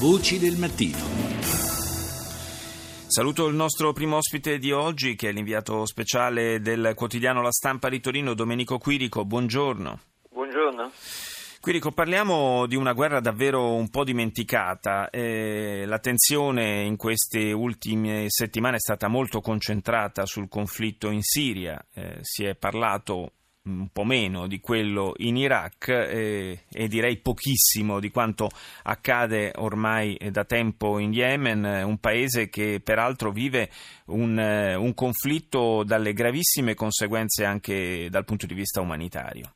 Voci del mattino. Saluto il nostro primo ospite di oggi, che è l'inviato speciale del quotidiano La Stampa di Torino, Domenico Quirico. Buongiorno. Buongiorno. Quirico, parliamo di una guerra davvero un po' dimenticata. Eh, l'attenzione in queste ultime settimane è stata molto concentrata sul conflitto in Siria. Eh, si è parlato un po' meno di quello in Iraq eh, e direi pochissimo di quanto accade ormai da tempo in Yemen, un paese che peraltro vive un, un conflitto dalle gravissime conseguenze anche dal punto di vista umanitario.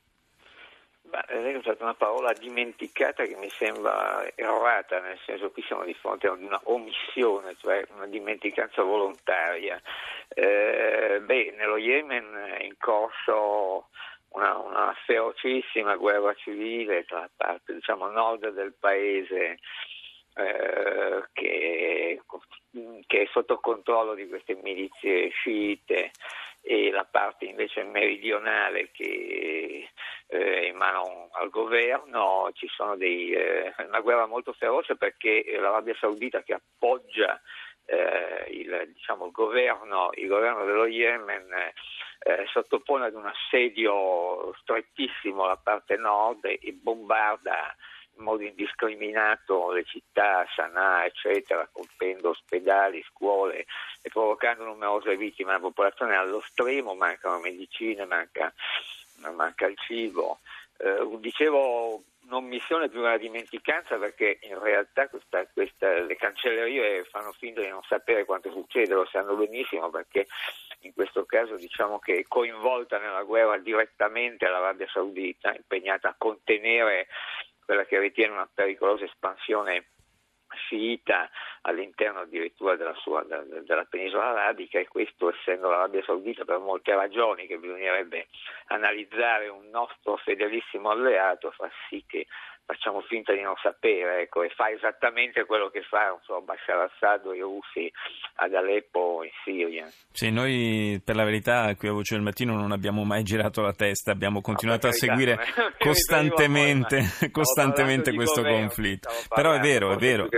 Beh, è usata una parola dimenticata che mi sembra errata, nel senso che qui siamo di fronte a una omissione, cioè una dimenticanza volontaria. Eh, beh, nello Yemen è in corso una, una ferocissima guerra civile tra la parte diciamo, nord del paese eh, che, che, è sotto controllo di queste milizie sciite e la parte invece meridionale che mano al governo, ci sono dei, eh, una guerra molto feroce perché l'Arabia Saudita che appoggia eh, il, diciamo, il, governo, il, governo, dello Yemen eh, sottopone ad un assedio strettissimo la parte nord e bombarda in modo indiscriminato le città, Sana'a, eccetera, colpendo ospedali, scuole e provocando numerose vittime. La popolazione allo stremo, mancano medicine, manca, manca il cibo. Eh, dicevo un'omissione più una dimenticanza perché in realtà questa, questa, le cancellerie fanno finta di non sapere quanto succede, lo sanno benissimo perché in questo caso diciamo che è coinvolta nella guerra direttamente l'Arabia Saudita, impegnata a contenere quella che ritiene una pericolosa espansione sciita all'interno addirittura della, sua, della penisola arabica e questo essendo l'Arabia Saudita per molte ragioni che bisognerebbe analizzare un nostro fedelissimo alleato fa sì che facciamo finta di non sapere ecco, e fa esattamente quello che fa so, Bashar Assad o i russi ad Aleppo in Siria. Sì, noi per la verità qui a Voce del Mattino non abbiamo mai girato la testa, abbiamo continuato no, a seguire costantemente, voi, costantemente questo governo, conflitto. Però è vero, è vero.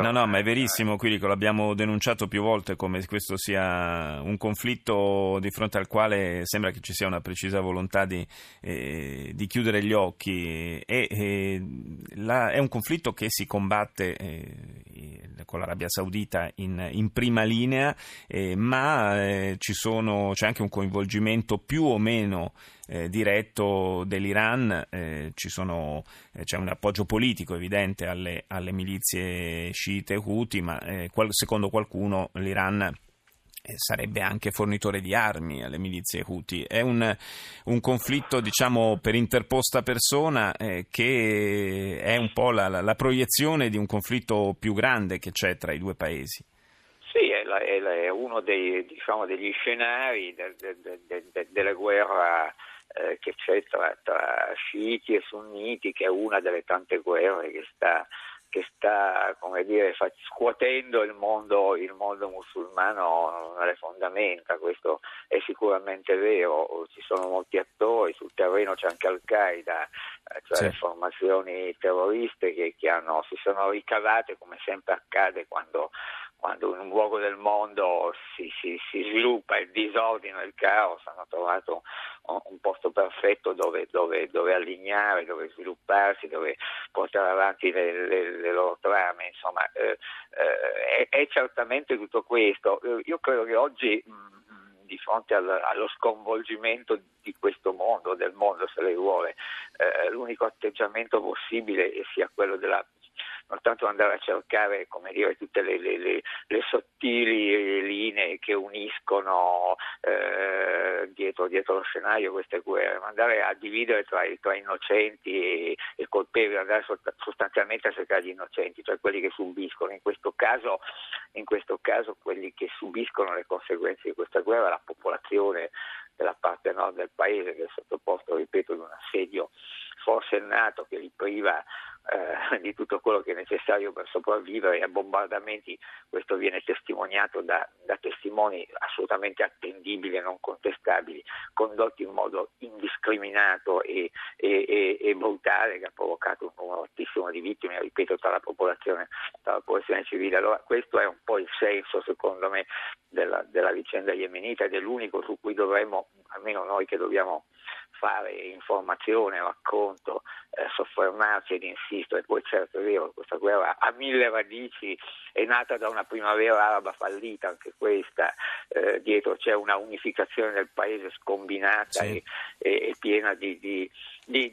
No, no, ma è verissimo, Quirico, l'abbiamo denunciato più volte come questo sia un conflitto di fronte al quale sembra che ci sia una precisa volontà di, eh, di chiudere gli occhi e, e la, è un conflitto che si combatte eh, con l'Arabia Saudita in, in prima linea, eh, ma eh, sono, c'è anche un coinvolgimento più o meno eh, diretto dell'Iran, eh, sono, c'è un appoggio politico evidente alle, alle milizie sciite Houthi, ma qual, secondo qualcuno l'Iran sarebbe anche fornitore di armi alle milizie Houthi. È un, un conflitto, diciamo, per interposta persona eh, che è un po' la, la, la, proiezione di un conflitto più grande che c'è tra i due paesi. Sì, è, la, è, è uno dei, diciamo, degli scenari de, de, de, della guerra eh, che c'è tra, tra sciiti e sunniti, che è una delle tante guerre che sta che sta dire, scuotendo il mondo, il mondo musulmano alle fondamenta, questo è sicuramente vero, ci sono molti attori, sul terreno c'è anche Al-Qaeda, cioè sì. le formazioni terroriste che, che hanno, si sono ricavate come sempre accade quando quando in un luogo del mondo si, si, si sviluppa il disordine, il caos, hanno trovato un posto perfetto dove, dove, dove, allineare, dove svilupparsi, dove portare avanti le, le, le loro trame, insomma eh, eh, è, è, certamente tutto questo. Io credo che oggi mh, di fronte al, allo sconvolgimento di questo mondo, del mondo se lei vuole, eh, l'unico atteggiamento possibile sia quello della non tanto andare a cercare dire, tutte le, le, le, le sottili linee che uniscono eh, dietro, dietro, lo scenario queste guerre, ma andare a dividere tra, tra innocenti e, e, colpevoli, andare sostanzialmente a cercare gli innocenti, cioè quelli che subiscono. In questo, caso, in questo caso quelli che subiscono le conseguenze di questa guerra, la popolazione della parte nord del paese che è sottoposto, ripeto, ad un assedio forsennato che li priva eh, di tutto quello che è necessario per sopravvivere a bombardamenti, questo viene testimoniato da, da testimoni assolutamente attendibili e non contestabili, condotti in modo indiscriminato e, e, e, e brutale che ha provocato un numero altissimo di vittime, ripeto, tra la popolazione, tra la popolazione civile. Allora questo è un po' il senso, secondo me, della, della vicenda yemenita ed è l'unico su cui dovremmo, almeno noi che dobbiamo fare informazione, racconto, eh, soffermarsi ed insistere. Poi certo è vero, questa guerra ha mille radici, è nata da una primavera araba fallita, anche questa, eh, dietro c'è una unificazione del paese scombinata sì. e, e, piena di, di, di,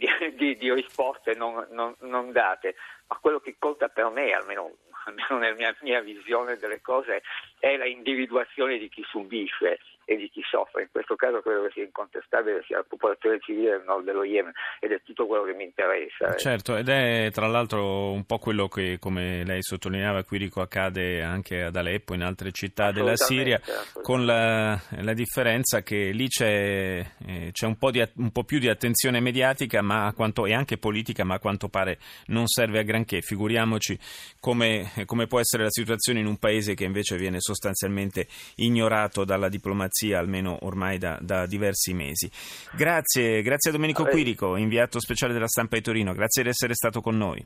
di risposte non, non, non date. Ma quello che conta per me, almeno almeno nella mia, mia, visione delle cose, è la individuazione di chi subisce e di chi soffre. In questo caso credo che sia incontestabile sia la popolazione civile del nord dello Yemen ed è tutto quello che mi interessa. Certo, ed è tra l'altro un po' quello che, come lei sottolineava, Quirico accade anche ad Aleppo, in altre città della Siria, con la, la, differenza che lì c'è, eh, c'è un, po di, un, po più di attenzione mediatica ma quanto, e anche politica, ma a quanto pare non serve a granché. Figuriamoci come, come può essere la situazione in un paese che invece viene sostanzialmente ignorato dalla diplomazia democrazia, almeno ormai da, da diversi mesi. Grazie, grazie a Domenico Quirico, inviato speciale della stampa di Torino, grazie di essere stato con noi.